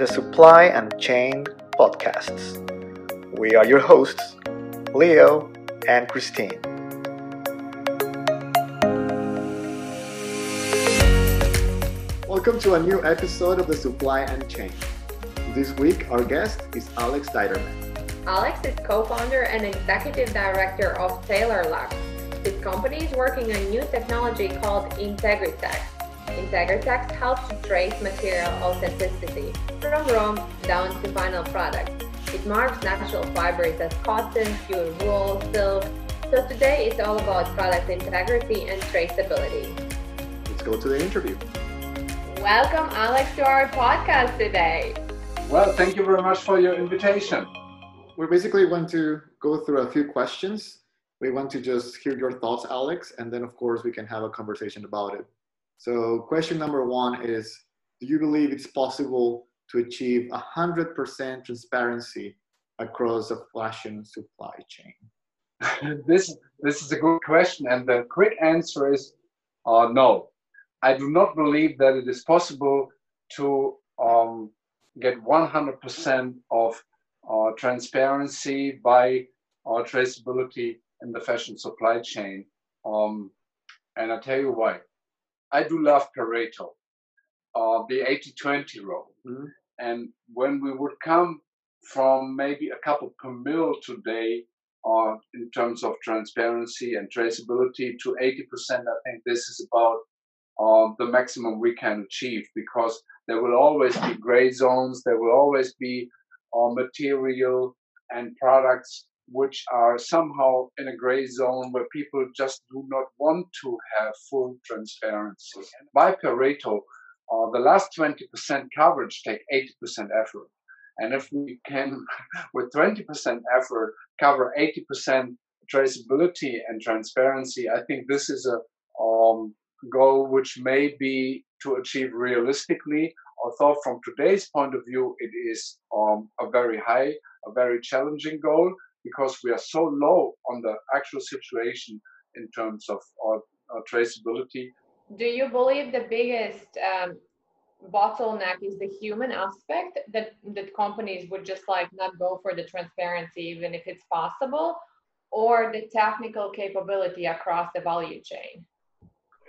the Supply and Chain Podcasts. We are your hosts, Leo and Christine. Welcome to a new episode of the Supply and Chain. This week, our guest is Alex Deiderman. Alex is co-founder and executive director of Tailorlux. His company is working on new technology called Integritex. Integritex helps to trace material authenticity from raw down to final product. It marks natural fibers as cotton, pure wool, silk. So today it's all about product integrity and traceability. Let's go to the interview. Welcome, Alex, to our podcast today. Well, thank you very much for your invitation. We basically want to go through a few questions. We want to just hear your thoughts, Alex, and then, of course, we can have a conversation about it. So, question number one is Do you believe it's possible to achieve 100% transparency across a fashion supply chain? this, this is a good question, and the quick answer is uh, no. I do not believe that it is possible to um, get 100% of uh, transparency by uh, traceability in the fashion supply chain. Um, and I'll tell you why. I do love Pareto, uh, the 80 20 rule. Mm-hmm. And when we would come from maybe a couple per mil today uh, in terms of transparency and traceability to 80%, I think this is about uh, the maximum we can achieve because there will always be gray zones, there will always be uh, material and products which are somehow in a gray zone where people just do not want to have full transparency. By Pareto, uh, the last 20% coverage take 80% effort. And if we can, with 20% effort, cover 80% traceability and transparency, I think this is a um, goal which may be to achieve realistically, although from today's point of view, it is um, a very high, a very challenging goal because we are so low on the actual situation in terms of our, our traceability. Do you believe the biggest um, bottleneck is the human aspect that that companies would just like not go for the transparency even if it's possible, or the technical capability across the value chain?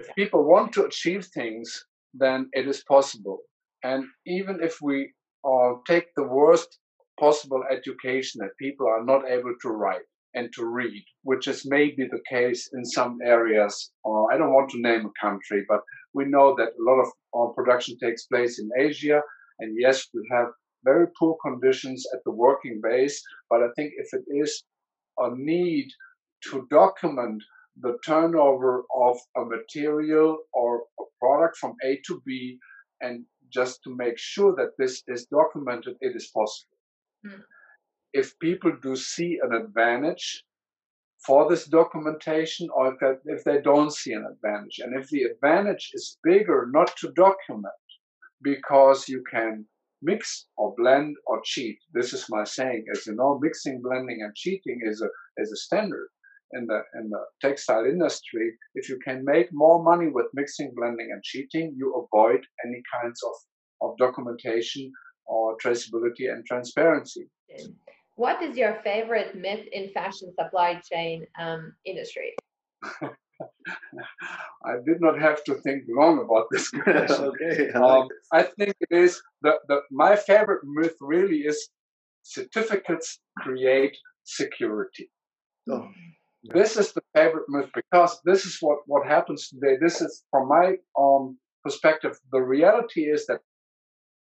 if people want to achieve things, then it is possible. And even if we uh, take the worst possible education that people are not able to write and to read, which is maybe the case in some areas. Uh, I don't want to name a country, but we know that a lot of uh, production takes place in Asia. And yes, we have very poor conditions at the working base. But I think if it is a need to document the turnover of a material or a product from A to B and just to make sure that this is documented, it is possible. Mm. If people do see an advantage for this documentation or if, that, if they don't see an advantage, and if the advantage is bigger not to document because you can mix or blend or cheat. This is my saying. As you know, mixing, blending, and cheating is a is a standard in the in the textile industry, if you can make more money with mixing, blending, and cheating, you avoid any kinds of, of documentation or traceability and transparency. What is your favorite myth in fashion supply chain um, industry? I did not have to think long about this question. okay, I, um, I think it is the, the my favorite myth really is certificates create security. Oh. This is the favorite myth because this is what, what happens today. This is, from my um, perspective, the reality is that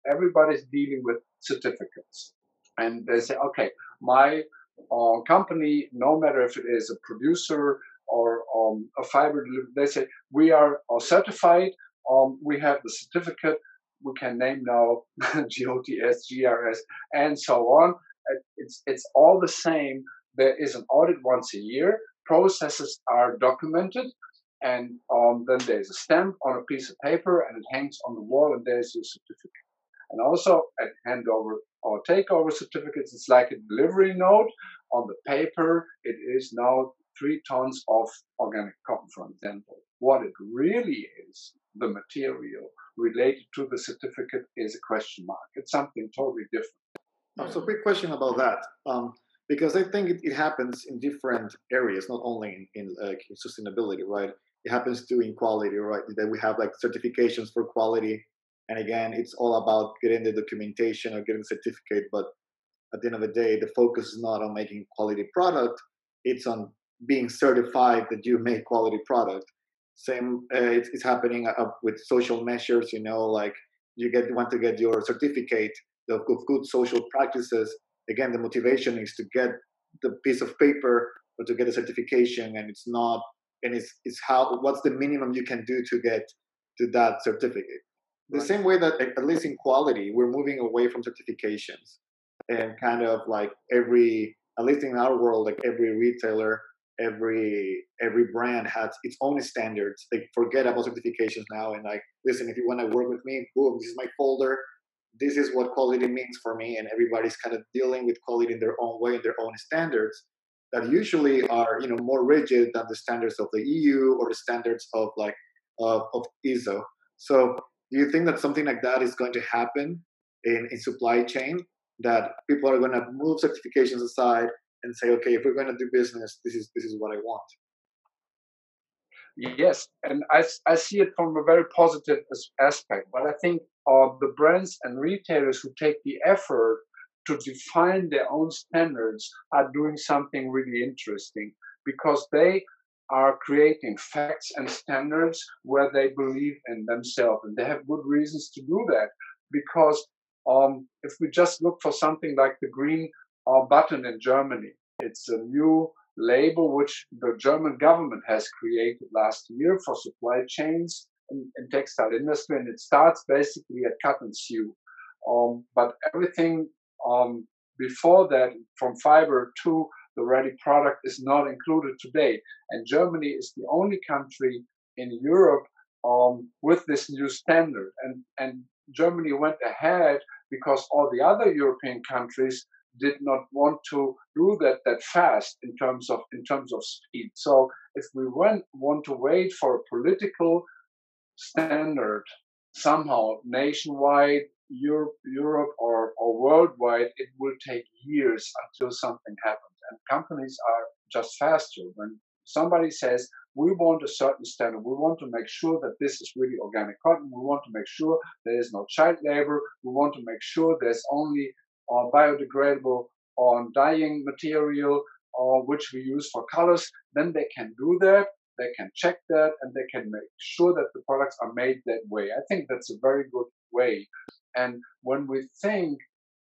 everybody's dealing with certificates. And they say, okay, my uh, company, no matter if it is a producer or um, a fiber, they say, we are, are certified, um, we have the certificate, we can name now GOTS, GRS, and so on. It's, it's all the same there is an audit once a year. Processes are documented, and um, then there's a stamp on a piece of paper, and it hangs on the wall, and there's your certificate. And also at handover or takeover certificates, it's like a delivery note. On the paper, it is now three tons of organic cotton, for example. What it really is, the material related to the certificate is a question mark. It's something totally different. Oh, so, quick question about that, um, because I think it, it, happens in different areas, not only in, in like in sustainability, right? It happens too in quality, right? That we have like certifications for quality, and again, it's all about getting the documentation or getting the certificate. But at the end of the day, the focus is not on making quality product; it's on being certified that you make quality product. Same, uh, it's, it's, happening uh, with social measures. You know, like you get want to get your certificate of good social practices. Again, the motivation is to get the piece of paper or to get a certification, and it's not. And it's it's how what's the minimum you can do to get to that certificate. The right. same way that at least in quality, we're moving away from certifications and kind of like every at least in our world, like every retailer every every brand has its own standards. They forget about certifications now and like, listen, if you want to work with me, boom, this is my folder. This is what quality means for me, and everybody's kind of dealing with quality in their own way, in their own standards that usually are you know more rigid than the standards of the EU or the standards of like uh, of ISO. So, do you think that something like that is going to happen in, in supply chain? That people are going to move certifications aside and say, okay, if we're going to do business, this is this is what I want. Yes, and I, I see it from a very positive aspect. But I think uh, the brands and retailers who take the effort to define their own standards are doing something really interesting because they are creating facts and standards where they believe in themselves. And they have good reasons to do that because um, if we just look for something like the green our button in Germany. It's a new label which the German government has created last year for supply chains in, in textile industry, and it starts basically at cut and sew. Um, but everything um, before that, from fiber to the ready product, is not included today. And Germany is the only country in Europe um, with this new standard. And, and Germany went ahead because all the other European countries did not want to do that that fast in terms of in terms of speed. So if we want, want to wait for a political standard somehow nationwide, Europe, Europe or, or worldwide, it will take years until something happens. And companies are just faster. When somebody says, we want a certain standard, we want to make sure that this is really organic cotton, we want to make sure there is no child labor, we want to make sure there's only or biodegradable or dyeing material or which we use for colors, then they can do that. They can check that and they can make sure that the products are made that way. I think that's a very good way. And when we think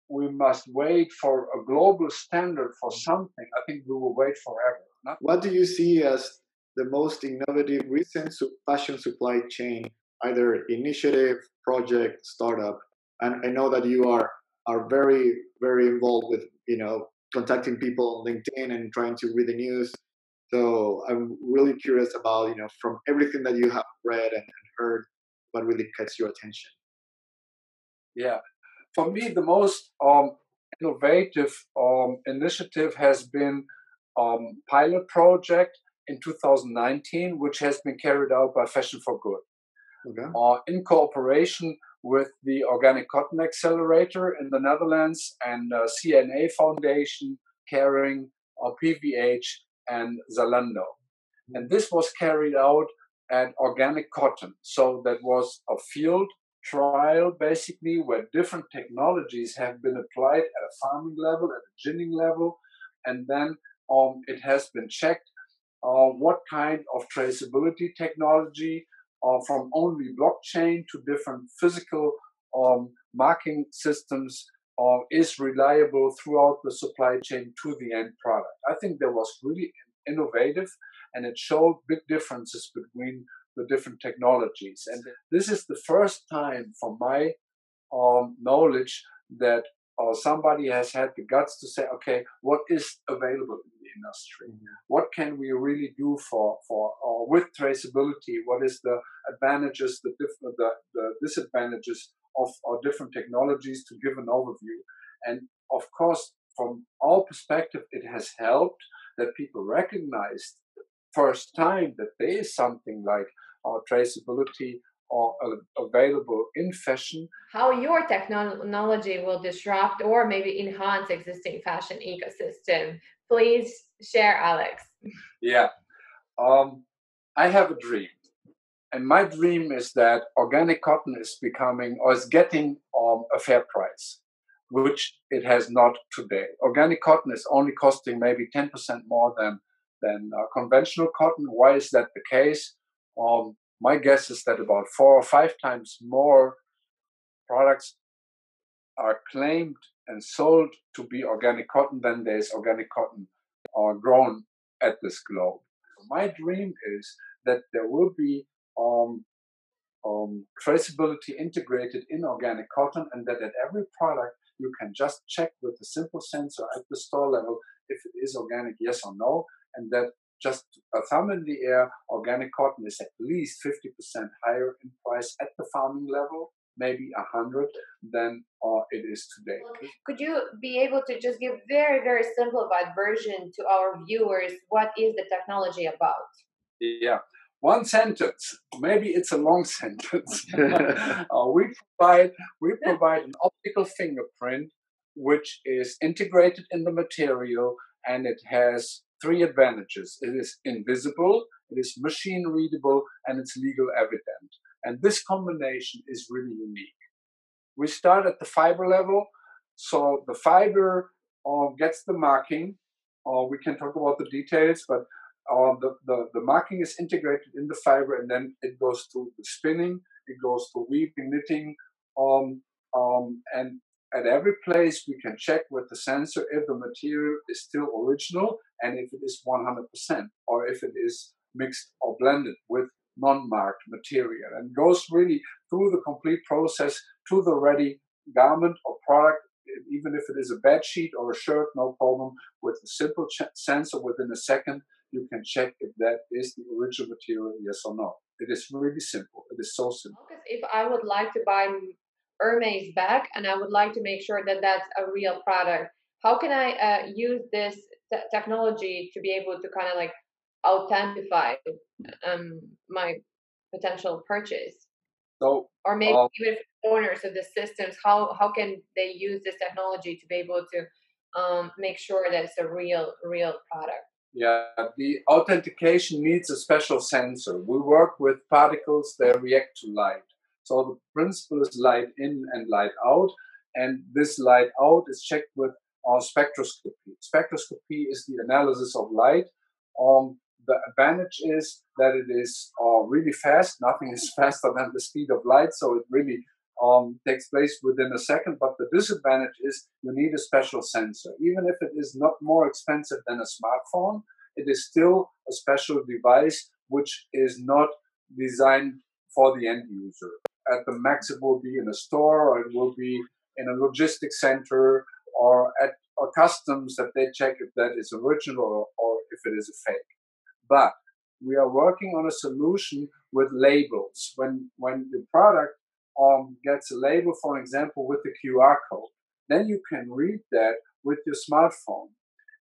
we must wait for a global standard for something, I think we will wait forever. Not what do you see as the most innovative recent fashion supply chain, either initiative, project, startup? And I know that you are are very very involved with you know contacting people on LinkedIn and trying to read the news. So I'm really curious about you know from everything that you have read and, and heard, what really catches your attention. Yeah, for me the most um, innovative um, initiative has been um, pilot project in 2019, which has been carried out by Fashion for Good. Okay. Uh, in cooperation with the Organic Cotton Accelerator in the Netherlands and uh, C&A Foundation Kering uh, PVH and Zalando. And this was carried out at Organic Cotton. So that was a field trial basically where different technologies have been applied at a farming level, at a ginning level, and then um, it has been checked uh, what kind of traceability technology uh, from only blockchain to different physical um, marking systems uh, is reliable throughout the supply chain to the end product. I think that was really innovative and it showed big differences between the different technologies. And this is the first time, from my um, knowledge, that uh, somebody has had the guts to say, okay, what is available in the industry. Mm-hmm. What can we really do for for uh, with traceability? What is the advantages, the diff- the, the disadvantages of our different technologies to give an overview? And of course, from our perspective, it has helped that people recognized first time that there is something like our traceability are available in fashion. How your technology will disrupt or maybe enhance existing fashion ecosystem? Please share, Alex. Yeah, um, I have a dream, and my dream is that organic cotton is becoming or is getting um, a fair price, which it has not today. Organic cotton is only costing maybe 10% more than than uh, conventional cotton. Why is that the case? Um, my guess is that about four or five times more products are claimed and sold to be organic cotton than there is organic cotton uh, grown at this globe. My dream is that there will be um, um, traceability integrated in organic cotton and that at every product you can just check with a simple sensor at the store level if it is organic, yes or no, and that just a thumb in the air, organic cotton is at least 50% higher in price at the farming level, maybe 100 than uh, it is today. Could you be able to just give very, very simplified version to our viewers? What is the technology about? Yeah, one sentence. Maybe it's a long sentence. uh, we provide we provide an optical fingerprint which is integrated in the material and it has three advantages. It is invisible, it is machine readable, and it's legal evident. And this combination is really unique. We start at the fiber level. So the fiber uh, gets the marking. Uh, we can talk about the details, but uh, the, the, the marking is integrated in the fiber and then it goes to the spinning, it goes to weaving, knitting, um, um, and at every place we can check with the sensor if the material is still original and if it is 100% or if it is mixed or blended with non-marked material. And goes really through the complete process to the ready garment or product. Even if it is a bed sheet or a shirt no problem. With a simple sensor within a second you can check if that is the original material yes or no. It is really simple. It is so simple. If i would like to buy Hermes bag and I would like to make sure that that's a real product. How can I uh, use this t- technology to be able to kind of like authentify um, my potential purchase? So, or maybe um, even owners of the systems, how how can they use this technology to be able to um, make sure that it's a real real product? Yeah, the authentication needs a special sensor. We work with particles that react to light. So the principle is light in and light out. And this light out is checked with our spectroscopy. Spectroscopy is the analysis of light. Um, the advantage is that it is uh, really fast. Nothing is faster than the speed of light, so it really um, takes place within a second. But the disadvantage is you need a special sensor. Even if it is not more expensive than a smartphone, it is still a special device which is not designed for the end user at the max it will be in a store or it will be in a logistics center or at or customs that they check if that is original or, or if it is a fake. But we are working on a solution with labels. When when the product um, gets a label, for example, with the QR code, then you can read that with your smartphone.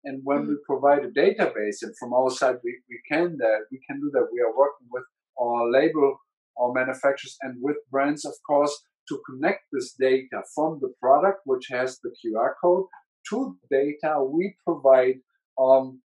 And when we mm-hmm. provide a database, and from our side we, we can that we can do that. We are working with our label or manufacturers and with brands, of course, to connect this data from the product, which has the QR code, to data we provide um,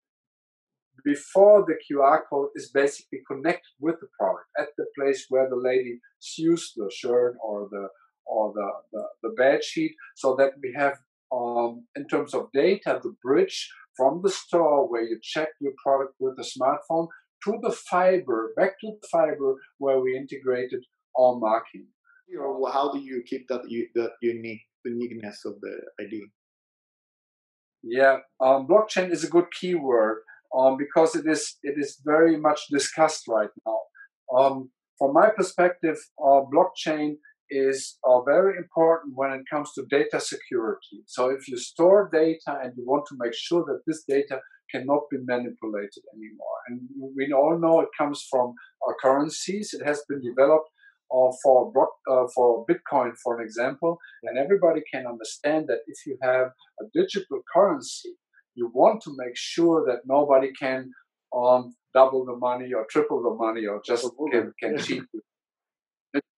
before the QR code is basically connected with the product. At the place where the lady sews the shirt or the or the, the, the bed sheet, so that we have um, in terms of data the bridge from the store where you check your product with a smartphone to the fiber, back to the fiber where we integrated all marking. Or how do you keep that that unique uniqueness of the ID? Yeah, um, blockchain is a good keyword um, because it is it is very much discussed right now. Um, from my perspective, uh, blockchain is uh, very important when it comes to data security. So if you store data and you want to make sure that this data cannot be manipulated anymore. And we all know it comes from our currencies. It has been developed uh, for uh, for Bitcoin, for an example, and everybody can understand that if you have a digital currency, you want to make sure that nobody can um, double the money or triple the money or just can, can cheat.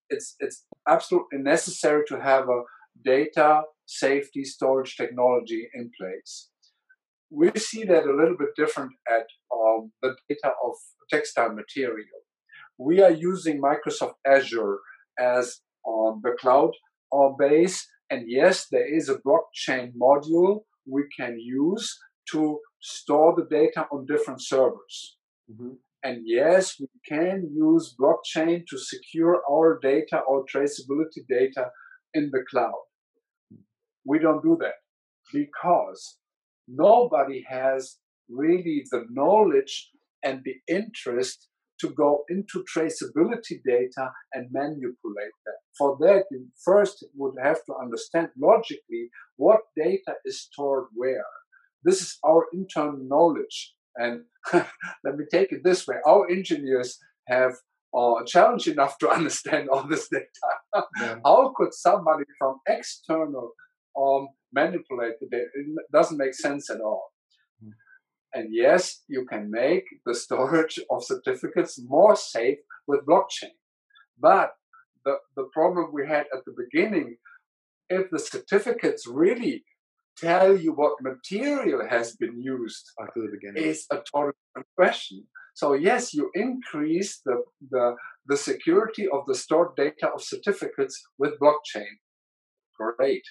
it's it's absolutely necessary to have a data safety storage technology in place. We see that a little bit different at um, the data of textile material. We are using Microsoft Azure as um, the cloud uh, base, and yes, there is a blockchain module we can use to store the data on different servers. Mm-hmm. And yes, we can use blockchain to secure our data or traceability data in the cloud. We don't do that because nobody has really the knowledge and the interest to go into traceability data and manipulate that. For that, you first would have to understand logically what data is stored where. This is our internal knowledge. And let me take it this way our engineers have uh, challenge enough to understand all this data. Yeah. How could somebody from external um, manipulate the data? It doesn't make sense at all. Hmm. And yes, you can make the storage of certificates more safe with blockchain. But the, the problem we had at the beginning, if the certificates really tell you what material has been used is a totally different question. So yes, you increase the, the, the security of the stored data of certificates with blockchain. Great.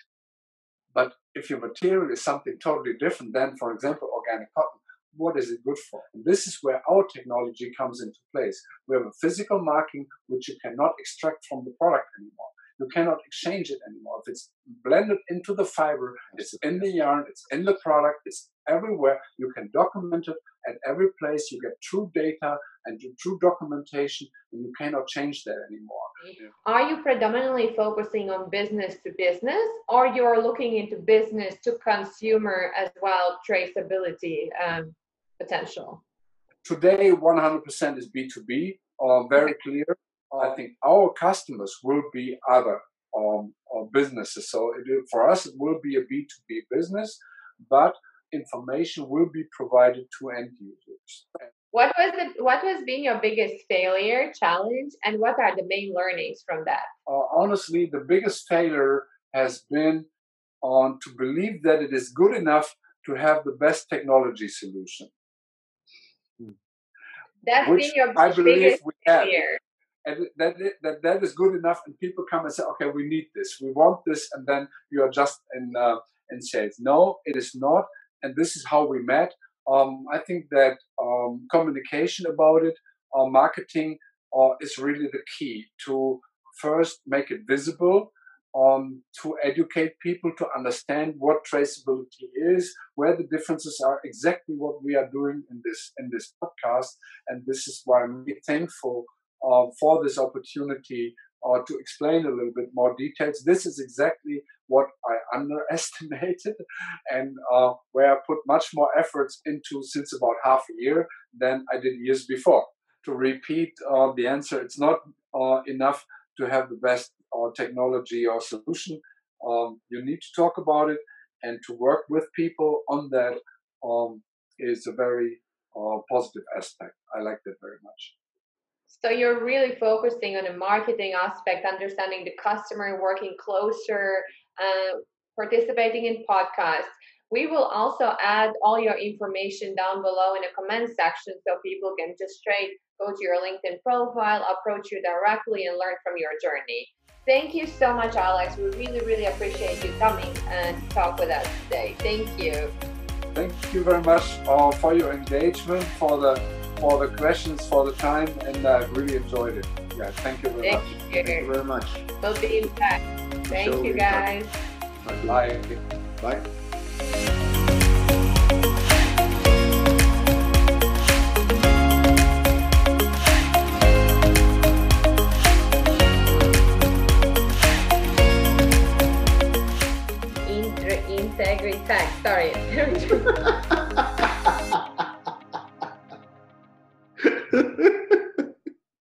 But if your material is something totally different than, for example, organic cotton, what is it good for? And this is where our technology comes into place. We have a physical marking which you cannot extract from the product anymore you cannot exchange it anymore. If it's blended into the fiber, it's in the yarn, it's in the product, it's everywhere. You can document it at every place. You get true data and true documentation, and you cannot change that anymore. Are you predominantly focusing on business to business, or you're looking into business to consumer as well, traceability um, potential? Today, 100% is B2B, uh, very clear. I think our customers will be other um, uh, businesses. So it, for us, it will be a B2B business, but information will be provided to end users. What was the what was being your biggest failure, challenge, and what are the main learnings from that? Uh, honestly, the biggest failure has been on to believe that it is good enough to have the best technology solution. That's been your I biggest failure and that, that that is good enough. And people come and say okay we need this. We want this. And then you are just in uh, in sales no it is not. And this is how we met. Um, i think that um, communication about it uh, marketing uh, is really the key to first make it visible um, to educate people to understand what traceability is, where the differences are, exactly what we are doing in this in this podcast, and this is why I'm really thankful uh, for this opportunity uh, to explain a little bit more details. This is exactly what I underestimated and uh, where I put much more efforts into since about half a year than I did years before. To repeat uh, the answer, it's not uh, enough to have the best uh, technology or solution. Um, you need to talk about it and to work with people on that um, is a very positive aspect. I like that very much. So you're really focusing on the marketing aspect, understanding the customer, working closer, uh, participating in podcasts. We will also add all your information down below in the comment section so people can just straight go to your LinkedIn profile, approach you directly, and learn from your journey. Thank you so much, Alex. We really, really appreciate you coming and talk with us today. Thank you. Thank you very much uh, for your engagement, for the for the questions, for the time, and I really enjoyed it. Yeah, thank you very thank much. You. Thank you very much. We'll be in touch. Thank you, guys. Bye. Bye. Integritech, sorry.